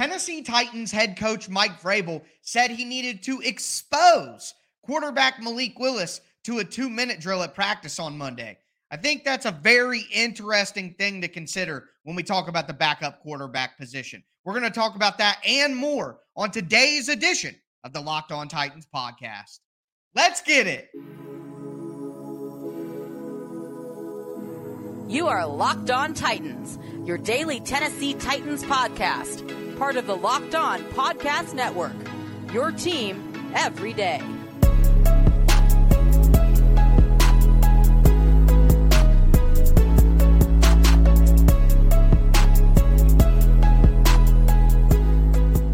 Tennessee Titans head coach Mike Vrabel said he needed to expose quarterback Malik Willis to a two minute drill at practice on Monday. I think that's a very interesting thing to consider when we talk about the backup quarterback position. We're going to talk about that and more on today's edition of the Locked On Titans podcast. Let's get it. You are Locked On Titans, your daily Tennessee Titans podcast, part of the Locked On Podcast Network. Your team every day.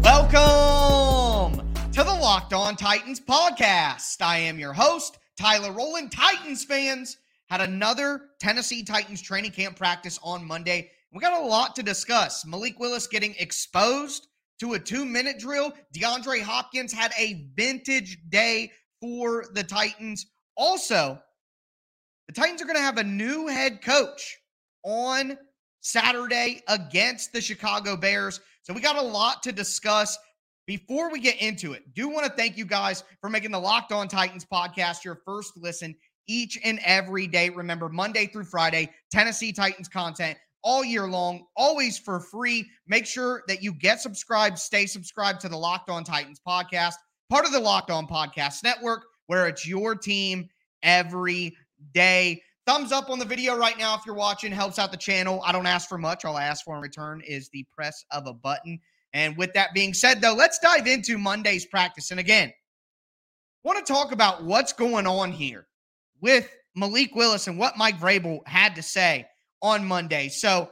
Welcome to the Locked On Titans podcast. I am your host, Tyler Rowland. Titans fans had another Tennessee Titans training camp practice on Monday. We got a lot to discuss. Malik Willis getting exposed to a two minute drill. DeAndre Hopkins had a vintage day for the Titans. Also, the Titans are going to have a new head coach on Saturday against the Chicago Bears. So we got a lot to discuss. Before we get into it, do want to thank you guys for making the Locked On Titans podcast your first listen each and every day. Remember, Monday through Friday, Tennessee Titans content all year long, always for free. Make sure that you get subscribed, stay subscribed to the Locked On Titans podcast, part of the Locked On Podcast Network, where it's your team every day. Thumbs up on the video right now if you're watching, helps out the channel. I don't ask for much. All I ask for in return is the press of a button. And with that being said, though, let's dive into Monday's practice. And again, want to talk about what's going on here with Malik Willis and what Mike Vrabel had to say on Monday. So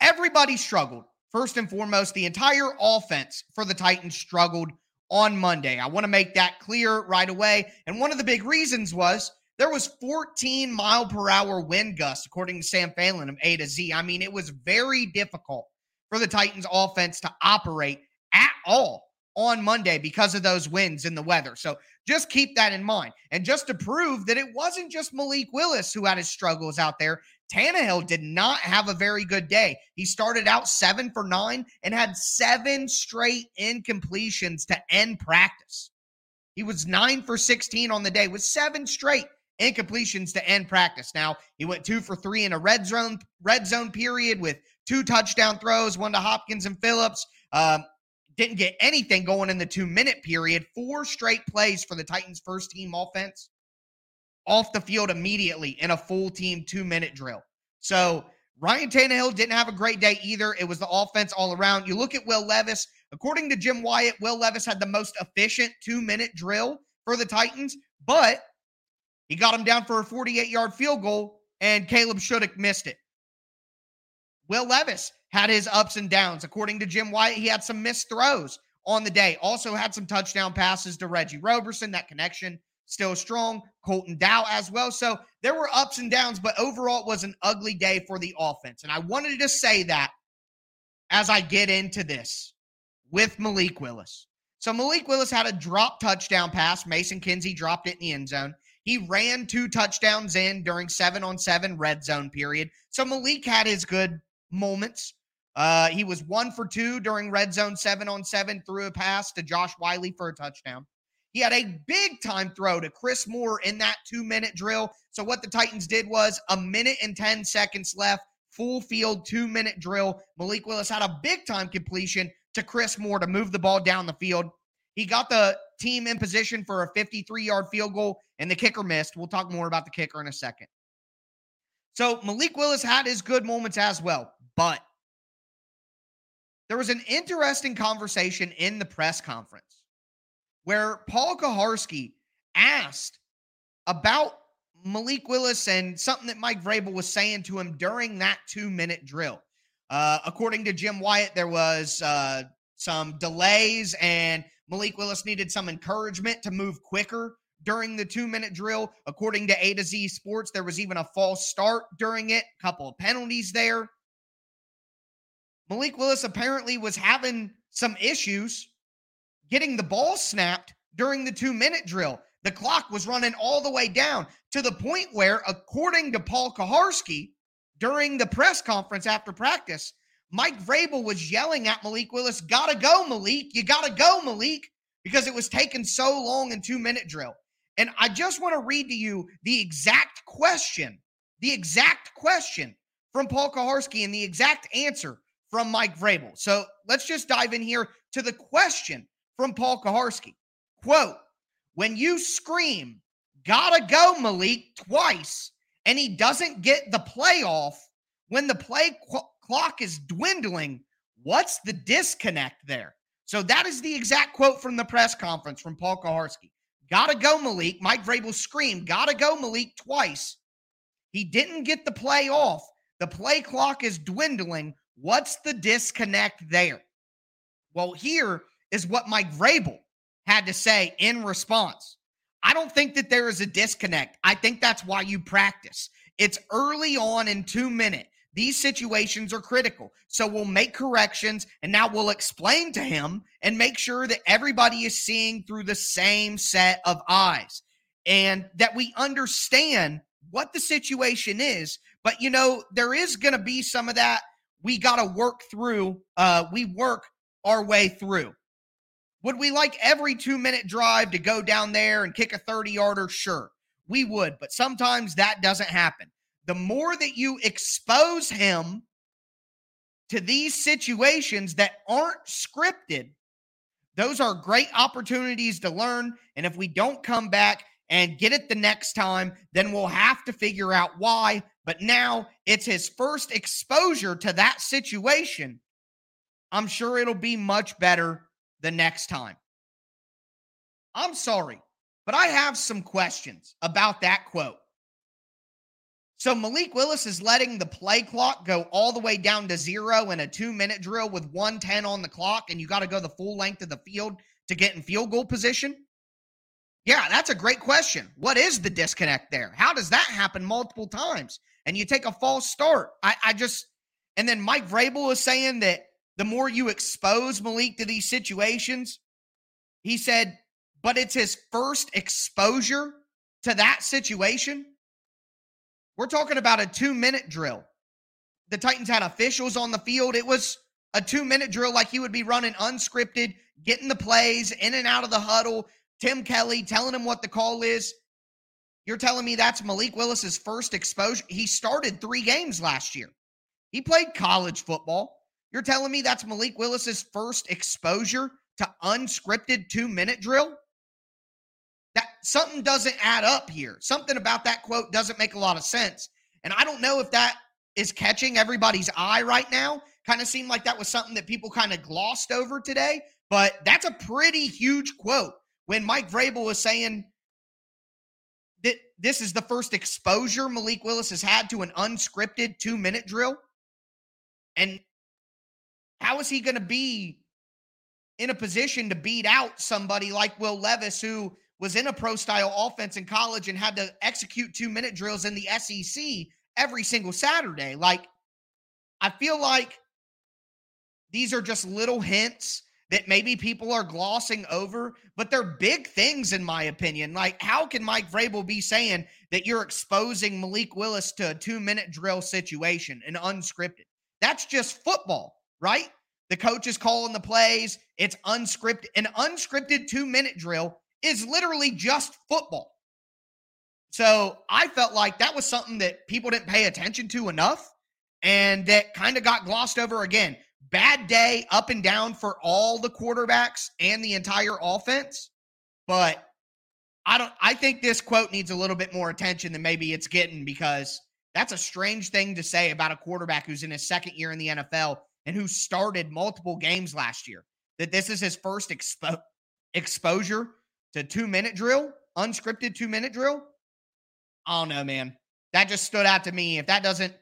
everybody struggled. First and foremost, the entire offense for the Titans struggled on Monday. I want to make that clear right away. And one of the big reasons was there was 14 mile per hour wind gusts, according to Sam Phelan of A to Z. I mean, it was very difficult for the Titans offense to operate at all on Monday because of those winds and the weather. So just keep that in mind. And just to prove that it wasn't just Malik Willis who had his struggles out there, Tannehill did not have a very good day. He started out seven for nine and had seven straight incompletions to end practice. He was nine for 16 on the day with seven straight incompletions to end practice. Now he went two for three in a red zone red zone period with two touchdown throws, one to Hopkins and Phillips. Um, didn't get anything going in the two minute period. Four straight plays for the Titans' first team offense off the field immediately in a full team two minute drill. So Ryan Tannehill didn't have a great day either. It was the offense all around. You look at Will Levis. According to Jim Wyatt, Will Levis had the most efficient two minute drill for the Titans, but he got him down for a 48 yard field goal, and Caleb Shudak missed it. Will Levis had his ups and downs. According to Jim Wyatt, he had some missed throws on the day. Also had some touchdown passes to Reggie Roberson. That connection still strong. Colton Dowell as well. So there were ups and downs, but overall it was an ugly day for the offense. And I wanted to say that as I get into this with Malik Willis. So Malik Willis had a drop touchdown pass. Mason Kinsey dropped it in the end zone. He ran two touchdowns in during seven on seven red zone period. So Malik had his good moments. Uh, he was one for two during red zone seven on seven, threw a pass to Josh Whyle for a touchdown. He had a big time throw to Chris Moore in that two minute drill. So, what the Titans did was a minute and 10 seconds left, full field, two minute drill. Malik Willis had a big time completion to Chris Moore to move the ball down the field. He got the team in position for a 53 yard field goal, and the kicker missed. We'll talk more about the kicker in a second. So, Malik Willis had his good moments as well. But there was an interesting conversation in the press conference where Paul Kuharsky asked about Malik Willis and something that Mike Vrabel was saying to him during that two minute drill. Uh, according to Jim Wyatt, there was uh, some delays, and Malik Willis needed some encouragement to move quicker during the two minute drill. According to A to Z Sports, there was even a false start during it, a couple of penalties there. Malik Willis apparently was having some issues getting the ball snapped during the two minute drill. The clock was running all the way down to the point where, according to Paul Kuharsky, during the press conference after practice, Mike Vrabel was yelling at Malik Willis, gotta go, Malik. You gotta go, Malik, because it was taking so long in two minute drill. And I just want to read to you the exact question, the exact question from Paul Kuharsky and the exact answer from Mike Vrabel. So let's just dive in here to the question from Paul Kuharsky. Quote, when you scream, gotta go, Malik, twice, and he doesn't get the playoff when the play qu- clock is dwindling, what's the disconnect there? So that is the exact quote from the press conference from Paul Kuharsky. Gotta go, Malik. Mike Vrabel screamed, gotta go, Malik, twice. He didn't get the play off. The play clock is dwindling. What's the disconnect there? Well, here is what Mike Vrabel had to say in response. I don't think that there is a disconnect. I think that's why you practice. It's early on in two minute. These situations are critical. So we'll make corrections and now we'll explain to him and make sure that everybody is seeing through the same set of eyes and that we understand what the situation is. But, you know, there is going to be some of that we got to work through. Uh, we work our way through. Would we like every two minute drive to go down there and kick a 30 yarder? Sure, we would. But sometimes that doesn't happen. The more that you expose him to these situations that aren't scripted, those are great opportunities to learn. And if we don't come back and get it the next time, then we'll have to figure out why. But now it's his first exposure to that situation. I'm sure it'll be much better the next time. I'm sorry, but I have some questions about that quote. So Malik Willis is letting the play clock go all the way down to zero in a two minute drill with 110 on the clock, and you got to go the full length of the field to get in field goal position? Yeah, that's a great question. What is the disconnect there? How does that happen multiple times? And you take a false start. I, I just, and then Mike Vrabel is saying that the more you expose Malik to these situations, he said, but it's his first exposure to that situation. We're talking about a two minute drill. The Titans had officials on the field. It was a two minute drill like he would be running unscripted, getting the plays in and out of the huddle. Tim Kelly telling him what the call is. You're telling me that's Malik Willis's first exposure? He started three games last year. He played college football. You're telling me that's Malik Willis's first exposure to unscripted two minute drill? That something doesn't add up here. Something about that quote doesn't make a lot of sense. And I don't know if that is catching everybody's eye right now. Kind of seemed like that was something that people kind of glossed over today, but that's a pretty huge quote when Mike Vrabel was saying that this is the first exposure Malik Willis has had to an unscripted two minute drill. And how is he going to be in a position to beat out somebody like Will Levis, who was in a pro style offense in college and had to execute two minute drills in the SEC every single Saturday? Like, I feel like these are just little hints that maybe people are glossing over, but they're big things in my opinion. Like, how can Mike Vrabel be saying that you're exposing Malik Willis to a two minute drill situation and unscripted? That's just football, right? The coach is calling the plays. It's unscripted. An unscripted two minute drill is literally just football. So I felt like that was something that people didn't pay attention to enough and that kind of got glossed over again. Bad day up and down for all the quarterbacks and the entire offense. But I don't I think this quote needs a little bit more attention than maybe it's getting because that's a strange thing to say about a quarterback who's in his second year in the NFL and who started multiple games last year. That this is his first expo- exposure to two minute drill, unscripted two minute drill. I don't know, man. That just stood out to me. If that doesn't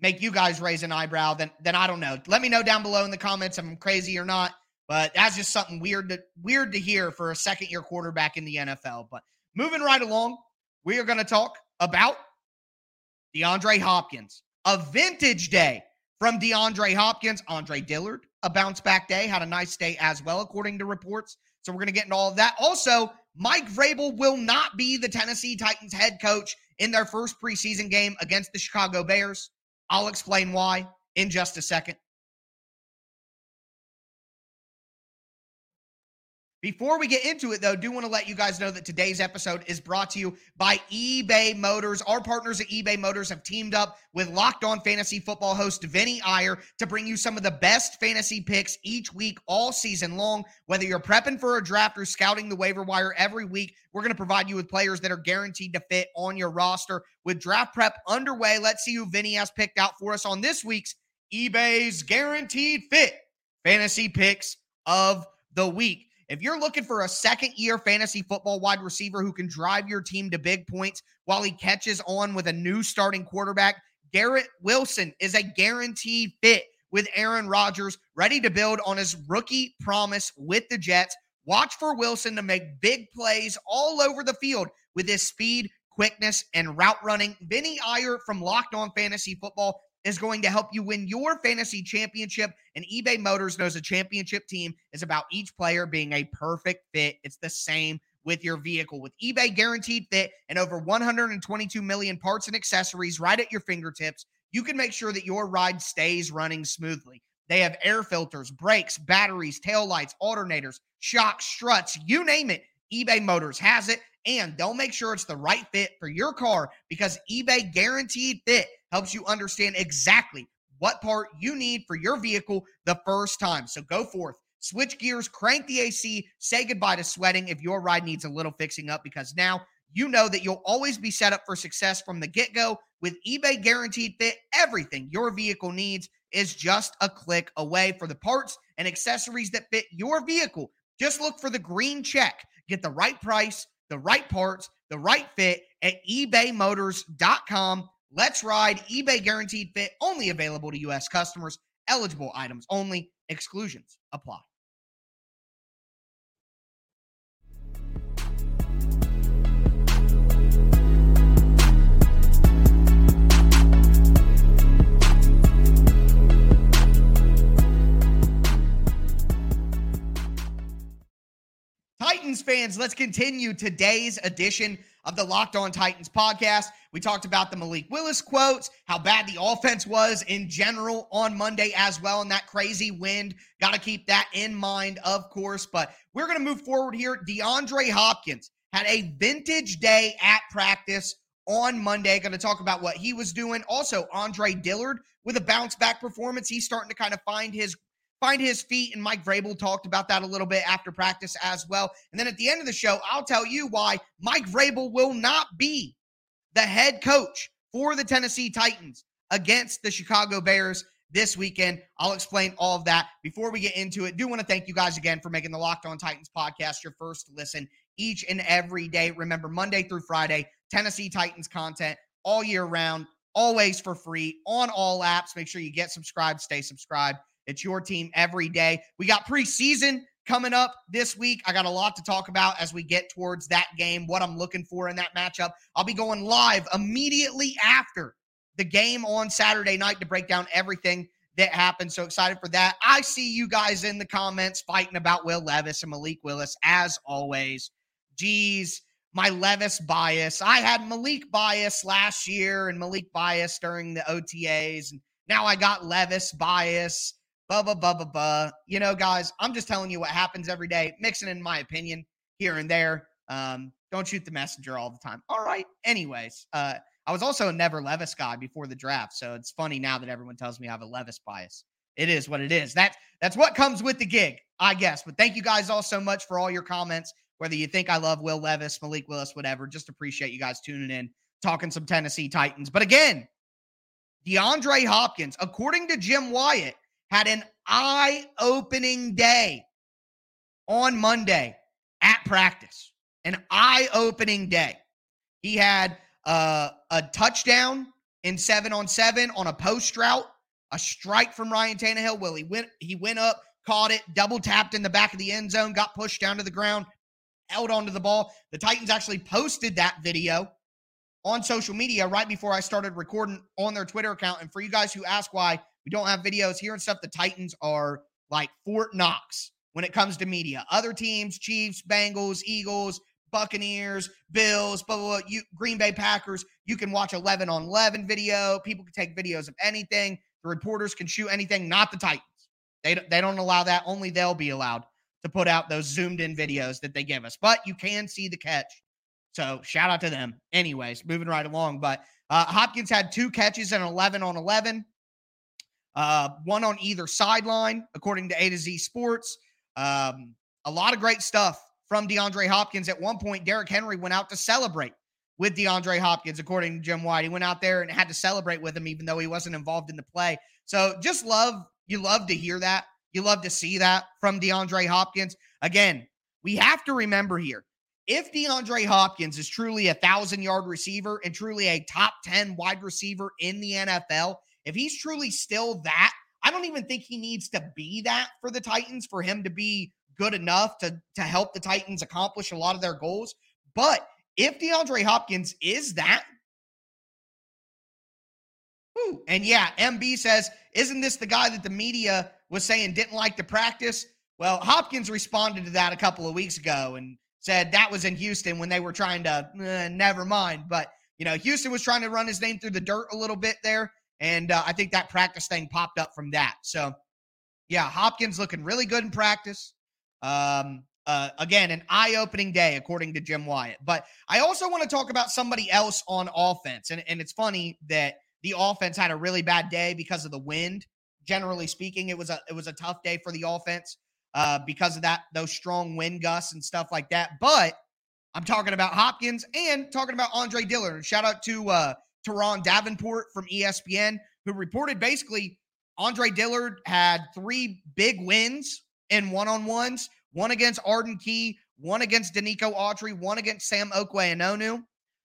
make you guys raise an eyebrow, then then I don't know. Let me know down below in the comments if I'm crazy or not. But that's just something weird to weird to hear for a second year quarterback in the NFL. But moving right along, we are going to talk about DeAndre Hopkins. A vintage day from DeAndre Hopkins. Andre Dillard, a bounce back day, had a nice day as well, according to reports. So we're going to get into all of that. Also, Mike Vrabel will not be the Tennessee Titans head coach in their first preseason game against the Chicago Bears. I'll explain why in just a second. Before we get into it, though, do want to let you guys know that today's episode is brought to you by eBay Motors. Our partners at eBay Motors have teamed up with Locked On Fantasy Football host Vinny Iyer to bring you some of the best fantasy picks each week, all season long. Whether you're prepping for a draft or scouting the waiver wire every week, we're going to provide you with players that are guaranteed to fit on your roster. With draft prep underway, let's see who Vinny has picked out for us on this week's eBay's Guaranteed Fit Fantasy Picks of the Week. If you're looking for a second year fantasy football wide receiver who can drive your team to big points while he catches on with a new starting quarterback, Garrett Wilson is a guaranteed fit with Aaron Rodgers, ready to build on his rookie promise with the Jets. Watch for Wilson to make big plays all over the field with his speed, quickness, and route running. Vinny Iyer from Locked On Fantasy Football is going to help you win your fantasy championship. And eBay Motors knows a championship team is about each player being a perfect fit. It's the same with your vehicle. With eBay Guaranteed Fit and over 122 million parts and accessories right at your fingertips, you can make sure that your ride stays running smoothly. They have air filters, brakes, batteries, tail lights, alternators, shocks, struts, you name it. eBay Motors has it, and they'll make sure it's the right fit for your car because eBay Guaranteed Fit helps you understand exactly what part you need for your vehicle the first time. So go forth, switch gears, crank the AC, say goodbye to sweating if your ride needs a little fixing up because now you know that you'll always be set up for success from the get go. With eBay Guaranteed Fit, everything your vehicle needs is just a click away for the parts and accessories that fit your vehicle. Just look for the green check. Get the right price, the right parts, the right fit at ebaymotors.com Let's ride eBay guaranteed fit only available to U.S. customers. Eligible items only. Exclusions apply. Titans fans, let's continue today's edition of the Locked On Titans podcast. We talked about the Malik Willis quotes, how bad the offense was in general on Monday as well, and that crazy wind. Got to keep that in mind, of course. But we're going to move forward here. DeAndre Hopkins had a vintage day at practice on Monday. Going to talk about what he was doing. Also, Andre Dillard with a bounce back performance. He's starting to kind of find his find his feet. And Mike Vrabel talked about that a little bit after practice as well. And then at the end of the show, I'll tell you why Mike Vrabel will not be the head coach for the Tennessee Titans against the Chicago Bears this weekend. I'll explain all of that. Before we get into it, do want to thank you guys again for making the Locked On Titans podcast your first listen each and every day. Remember, Monday through Friday, Tennessee Titans content all year round, always for free on all apps. Make sure you get subscribed, stay subscribed. It's your team every day. We got preseason coming up this week. I got a lot to talk about as we get towards that game, what I'm looking for in that matchup. I'll be going live immediately after the game on Saturday night to break down everything that happened. So excited for that. I see you guys in the comments fighting about Will Levis and Malik Willis as always. Geez, my Levis bias. I had Malik bias last year and Malik bias during the OTAs. And now I got Levis bias blah, blah, blah, blah, blah. You know, guys, I'm just telling you what happens every day, mixing in my opinion here and there. Um, don't shoot the messenger all the time. All right. Anyways, uh, I was also a never Levis guy before the draft. So it's funny now that everyone tells me I have a Levis bias. It is what it is. That, that's what comes with the gig, I guess. But thank you guys all so much for all your comments. Whether you think I love Will Levis, Malik Willis, whatever, just appreciate you guys tuning in, talking some Tennessee Titans. But again, DeAndre Hopkins, according to Jim Wyatt, had an eye opening day on Monday at practice. An eye opening day. He had uh, a touchdown in seven on seven on a post route, a strike from Ryan Tannehill. Well, he went, he went up, caught it, double tapped in the back of the end zone, got pushed down to the ground, held onto the ball. The Titans actually posted that video on social media right before I started recording on their Twitter account. And for you guys who ask why we don't have videos here and stuff. The Titans are like Fort Knox when it comes to media. Other teams, Chiefs, Bengals, Eagles, Buccaneers, Bills, blah, blah, blah, you, Green Bay Packers. You can watch 11 on 11 video. People can take videos of anything. The reporters can shoot anything, not the Titans. They, they don't allow that. Only they'll be allowed to put out those zoomed in videos that they give us, but you can see the catch. So shout out to them. Anyways, moving right along. But uh, Hopkins had two catches and 11 on 11, uh, one on either sideline, according to A to Z Sports. Um, a lot of great stuff from DeAndre Hopkins. At one point, Derrick Henry went out to celebrate with DeAndre Hopkins, according to Jim Wyatt. He went out there and had to celebrate with him, even though he wasn't involved in the play. So just love, you love to hear that. You love to see that from DeAndre Hopkins. Again, we have to remember here if DeAndre Hopkins is truly a thousand yard receiver and truly a top 10 wide receiver in the NFL, if he's truly still that, I don't even think he needs to be that for the Titans for him to be good enough to, to help the Titans accomplish a lot of their goals. But if DeAndre Hopkins is that, whew, and yeah, MB says, isn't this the guy that the media was saying didn't like the practice? Well, Hopkins responded to that a couple of weeks ago and said that was in Houston when they were trying to, eh, never mind. But, you know, Houston was trying to run his name through the dirt a little bit there. And uh, I think that practice thing popped up from that. So, yeah, Hopkins looking really good in practice. Um, uh, again, an eye opening day, according to Jim Wyatt. But I also want to talk about somebody else on offense. And, and it's funny that the offense had a really bad day because of the wind. Generally speaking, it was a it was a tough day for the offense uh, because of that, those strong wind gusts and stuff like that. But I'm talking about Hopkins and talking about Andre Dillard. Shout out to uh, Turron Davenport from ESPN, who reported basically Andre Dillard had three big wins in one on ones one against Arden Key, one against Denico Autry, one against Sam Okuayinonu.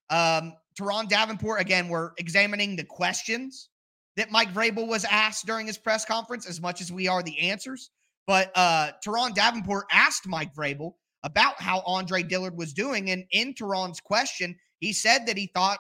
Um, Turron Davenport, again, we're examining the questions that Mike Vrabel was asked during his press conference as much as we are the answers. But uh, Turron Davenport asked Mike Vrabel about how Andre Dillard was doing. And in Turron's question, he said that he thought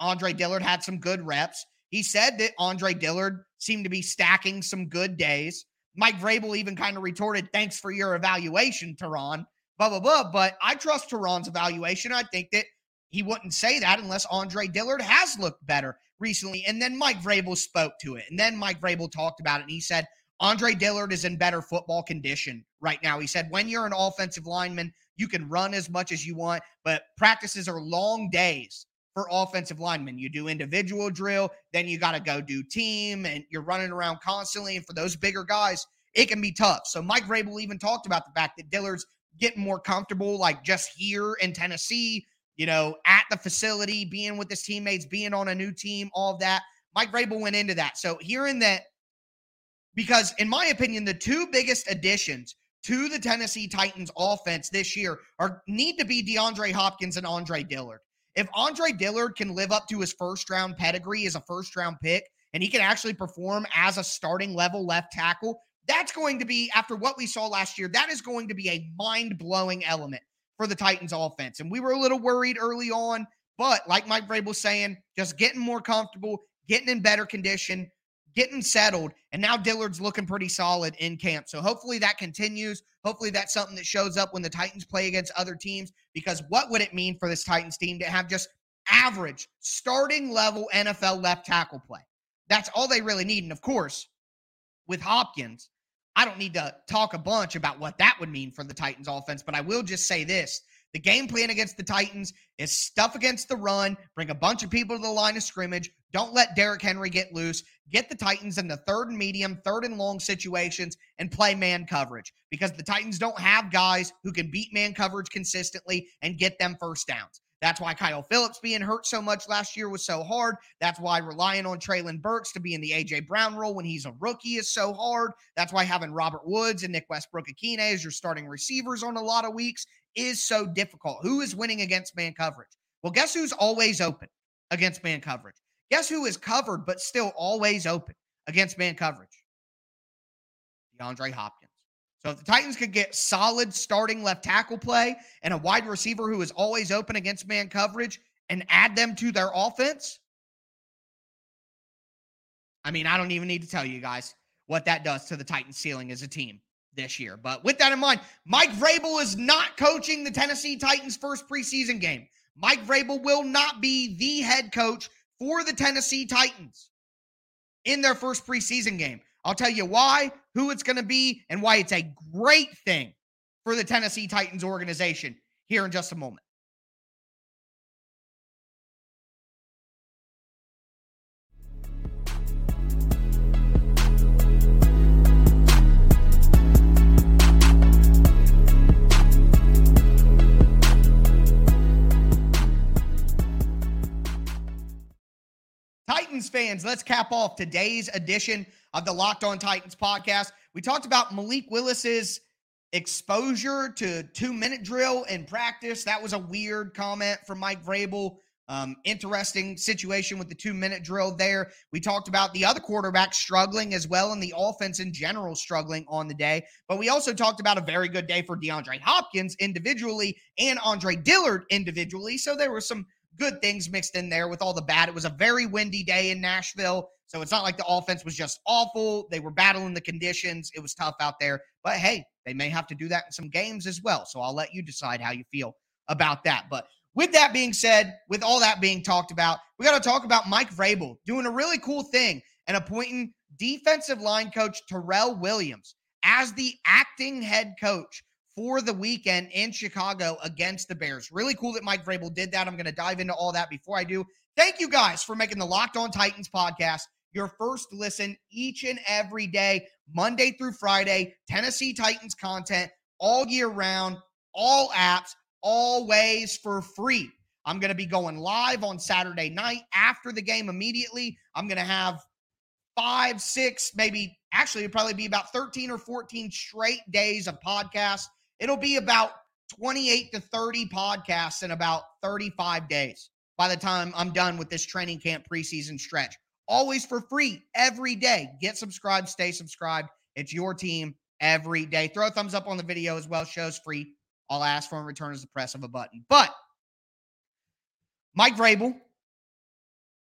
Andre Dillard had some good reps. He said that Andre Dillard seemed to be stacking some good days. Mike Vrabel even kind of retorted, Thanks for your evaluation, Turron, blah, blah, blah. But I trust Turron's evaluation. I think that he wouldn't say that unless Andre Dillard has looked better recently. And then Mike Vrabel spoke to it. And then Mike Vrabel talked about it. And he said, Andre Dillard is in better football condition right now. He said, when you're an offensive lineman, you can run as much as you want, but practices are long days for offensive linemen. You do individual drill, then you got to go do team, and you're running around constantly. And for those bigger guys, it can be tough. So Mike Vrabel even talked about the fact that Dillard's getting more comfortable, like just here in Tennessee, you know, at the facility, being with his teammates, being on a new team, all of that. Mike Vrabel went into that. So hearing that because in my opinion, the two biggest additions to the Tennessee Titans offense this year are need to be DeAndre Hopkins and Andre Dillard. If Andre Dillard can live up to his first round pedigree as a first round pick and he can actually perform as a starting level left tackle, that's going to be after what we saw last year, that is going to be a mind-blowing element for the Titans offense. And we were a little worried early on, but like Mike Vrabel saying, just getting more comfortable, getting in better condition, getting settled, and now Dillard's looking pretty solid in camp. So hopefully that continues. Hopefully that's something that shows up when the Titans play against other teams. Because what would it mean for this Titans team to have just average starting level NFL left tackle play? That's all they really need. And of course, with Hopkins, I don't need to talk a bunch about what that would mean for the Titans offense, but I will just say this the game plan against the Titans is stuff against the run, bring a bunch of people to the line of scrimmage, don't let Derrick Henry get loose, get the Titans in the third and medium, third and long situations, and play man coverage because the Titans don't have guys who can beat man coverage consistently and get them first downs. That's why Kyle Phillips being hurt so much last year was so hard. That's why relying on Treylon Burks to be in the AJ Brown role when he's a rookie is so hard. That's why having Robert Woods and Nick Westbrook-Ikhine as your starting receivers on a lot of weeks is so difficult. Who is winning against man coverage? Well, guess who's always open against man coverage? Guess who is covered but still always open against man coverage? DeAndre Hopkins. So if the Titans could get solid starting left tackle play and a wide receiver who is always open against man coverage and add them to their offense, I mean, I don't even need to tell you guys what that does to the Titans ceiling as a team this year. But with that in mind, Mike Vrabel is not coaching the Tennessee Titans' first preseason game. Mike Vrabel will not be the head coach for the Tennessee Titans in their first preseason game. I'll tell you why, who it's going to be, and why it's a great thing for the Tennessee Titans organization here in just a moment. Titans fans, let's cap off today's edition of the Locked On Titans podcast. We talked about Malik Willis's exposure to two minute drill in practice. That was a weird comment from Mike Vrabel. Um, interesting situation with the two minute drill there. We talked about the other quarterback struggling as well, and the offense in general struggling on the day. But we also talked about a very good day for DeAndre Hopkins individually and Andre Dillard individually. So there were some good things mixed in there with all the bad. It was a very windy day in Nashville. So it's not like the offense was just awful. They were battling the conditions. It was tough out there. But hey, they may have to do that in some games as well. So I'll let you decide how you feel about that. But with that being said, with all that being talked about, we got to talk about Mike Vrabel doing a really cool thing and appointing defensive line coach Terrell Williams as the acting head coach for the weekend in Chicago against the Bears. Really cool that Mike Vrabel did that. I'm going to dive into all that before I do. Thank you guys for making the Locked On Titans podcast your first listen each and every day, Monday through Friday. Tennessee Titans content all year round, all apps, always for free. I'm going to be going live on Saturday night after the game immediately. I'm going to have five, six, maybe actually, it'll probably be about 13 or 14 straight days of podcasts It'll be about 28 to 30 podcasts in about 35 days by the time I'm done with this training camp preseason stretch. Always for free every day. Get subscribed, stay subscribed. It's your team every day. Throw a thumbs up on the video as well. Show's free. All ask for in return is the press of a button. But Mike Vrabel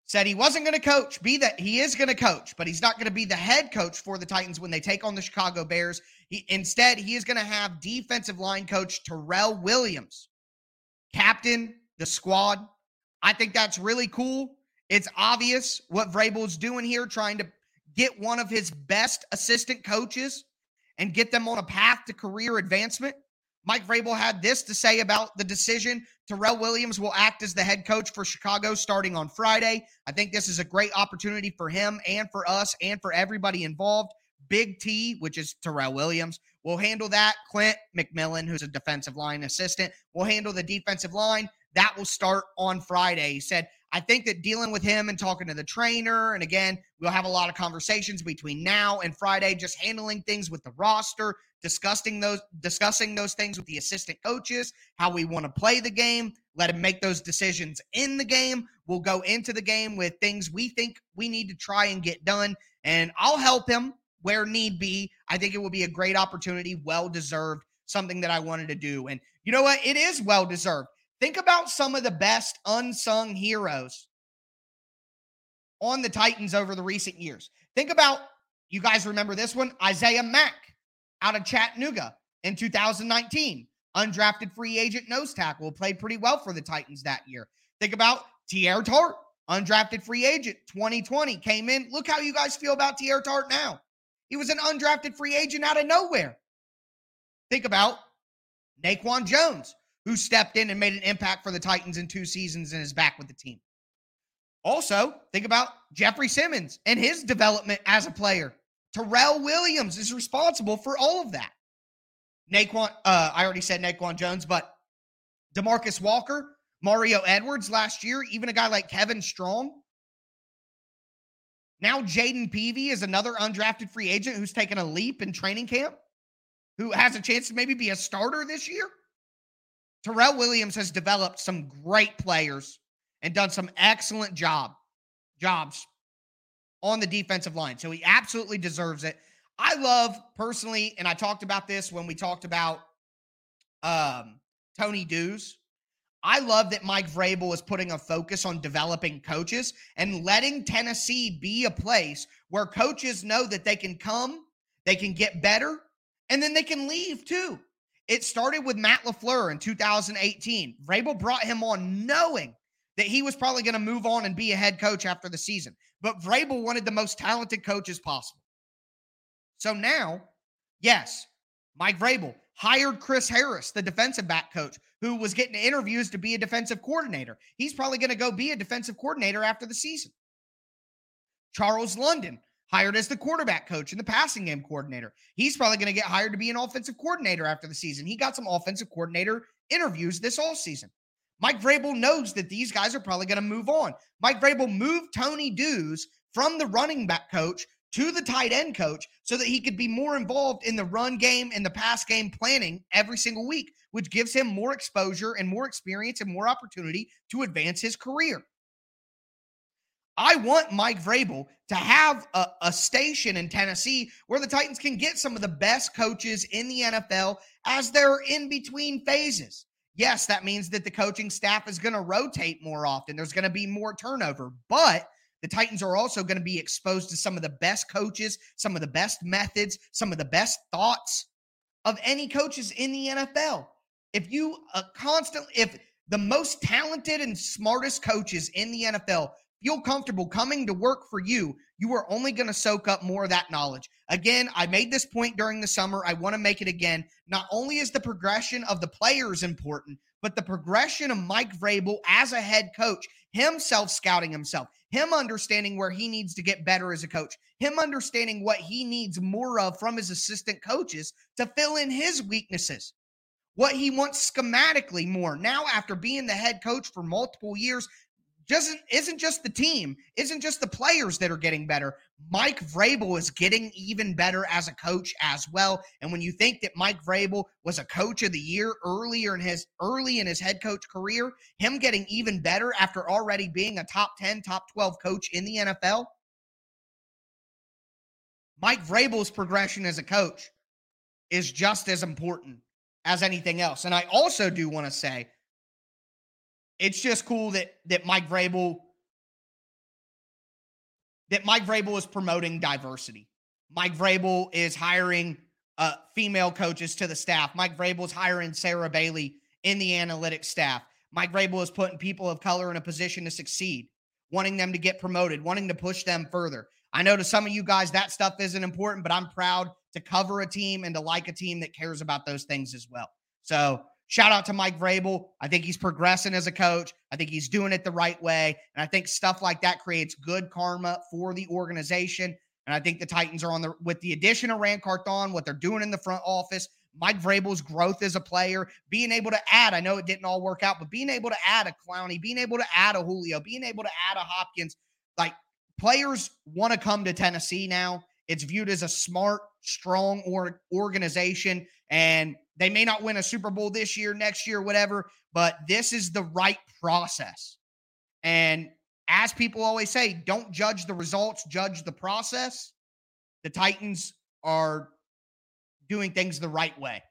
said he wasn't going to coach, be that he is going to coach, but he's not going to be the head coach for the Titans when they take on the Chicago Bears. He instead he is going to have defensive line coach Terrell Williams captain the squad. I think that's really cool. It's obvious what Vrabel's doing here, trying to get one of his best assistant coaches and get them on a path to career advancement. Mike Vrabel had this to say about the decision. Terrell Williams will act as the head coach for Chicago starting on Friday. I think this is a great opportunity for him and for us and for everybody involved. Big T, which is Terrell Williams, will handle that. Clint McMillan, who's a defensive line assistant, will handle the defensive line. That will start on Friday. He said, I think that dealing with him and talking to the trainer, and again, we'll have a lot of conversations between now and Friday, just handling things with the roster, discussing those discussing those things with the assistant coaches, how we want to play the game, let him make those decisions in the game. We'll go into the game with things we think we need to try and get done, and I'll help him where need be. I think it will be a great opportunity, well deserved, something that I wanted to do. And you know what? It is well deserved. Think about some of the best unsung heroes on the Titans over the recent years. Think about, you guys remember this one? Isaiah Mack out of Chattanooga in 2019. Undrafted free agent nose tackle played pretty well for the Titans that year. Think about Teair Tart, undrafted free agent 2020, came in. Look how you guys feel about Teair Tart now. He was an undrafted free agent out of nowhere. Think about Naquan Jones, who stepped in and made an impact for the Titans in two seasons and is back with the team. Also, think about Jeffrey Simmons and his development as a player. Terrell Williams is responsible for all of that. Naquan, uh, I already said Naquan Jones, but Demarcus Walker, Mario Edwards last year, even a guy like Kevin Strong, now, Jayden Peevy is another undrafted free agent who's taken a leap in training camp, who has a chance to maybe be a starter this year. Terrell Williams has developed some great players and done some excellent job jobs on the defensive line. So he absolutely deserves it. I love personally, and I talked about this when we talked about um, Tony Dews I love that Mike Vrabel is putting a focus on developing coaches and letting Tennessee be a place where coaches know that they can come, they can get better, and then they can leave too. It started with Matt LaFleur in 2018. Vrabel brought him on knowing that he was probably going to move on and be a head coach after the season. But Vrabel wanted the most talented coaches possible. So now, yes, Mike Vrabel hired Chris Harris, the defensive back coach, who was getting interviews to be a defensive coordinator. He's probably going to go be a defensive coordinator after the season. Charles London, hired as the quarterback coach and the passing game coordinator. He's probably going to get hired to be an offensive coordinator after the season. He got some offensive coordinator interviews this all season. Mike Vrabel knows that these guys are probably going to move on. Mike Vrabel moved Tony Dews from the running back coach to the tight end coach so that he could be more involved in the run game and the pass game planning every single week, which gives him more exposure and more experience and more opportunity to advance his career. I want Mike Vrabel to have a, a, station in Tennessee where the Titans can get some of the best coaches in the NFL as they're in between phases. Yes, that means that the coaching staff is going to rotate more often. There's going to be more turnover, but the Titans are also going to be exposed to some of the best coaches, some of the best methods, some of the best thoughts of any coaches in the NFL. If you uh, constantly, if the most talented and smartest coaches in the NFL feel comfortable coming to work for you, you are only going to soak up more of that knowledge. Again, I made this point during the summer. I want to make it again. Not only is the progression of the players important, but the progression of Mike Vrabel as a head coach, himself scouting himself, him understanding where he needs to get better as a coach, him understanding what he needs more of from his assistant coaches to fill in his weaknesses what he wants schematically more. Now, after being the head coach for multiple years, doesn't isn't just the team, isn't just the players that are getting better. Mike Vrabel is getting even better as a coach as well. And when you think that Mike Vrabel was a coach of the year earlier in his early in his head coach career, him getting even better after already being a top 10, top 12 coach in the NFL, Mike Vrabel's progression as a coach is just as important as anything else. And I also do want to say it's just cool that that Mike Vrabel that Mike Vrabel is promoting diversity. Mike Vrabel is hiring uh, female coaches to the staff. Mike Vrabel is hiring Sarah Bailey in the analytics staff. Mike Vrabel is putting people of color in a position to succeed, wanting them to get promoted, wanting to push them further. I know to some of you guys that stuff isn't important, but I'm proud to cover a team and to like a team that cares about those things as well. So Shout out to Mike Vrabel. I think he's progressing as a coach. I think he's doing it the right way. And I think stuff like that creates good karma for the organization. And I think the Titans are on the with the addition of Ran Carthon, what they're doing in the front office, Mike Vrabel's growth as a player, being able to add, I know it didn't all work out, but being able to add a Clowney, being able to add a Julio, being able to add a Hopkins, like players want to come to Tennessee now. It's viewed as a smart, strong or organization. And they may not win a Super Bowl this year, next year, whatever, but this is the right process. And as people always say, don't judge the results, judge the process. The Titans are doing things the right way.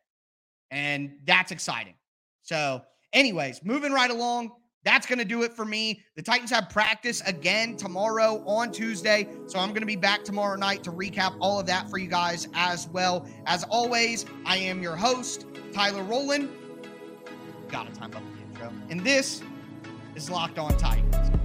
And that's exciting. So, anyways, moving right along. That's going to do it for me. The Titans have practice again tomorrow on Tuesday. So I'm going to be back tomorrow night to recap all of that for you guys as well. As always, I am your host, Tyler Rowland. Got to time up intro. And this is Locked On Titans.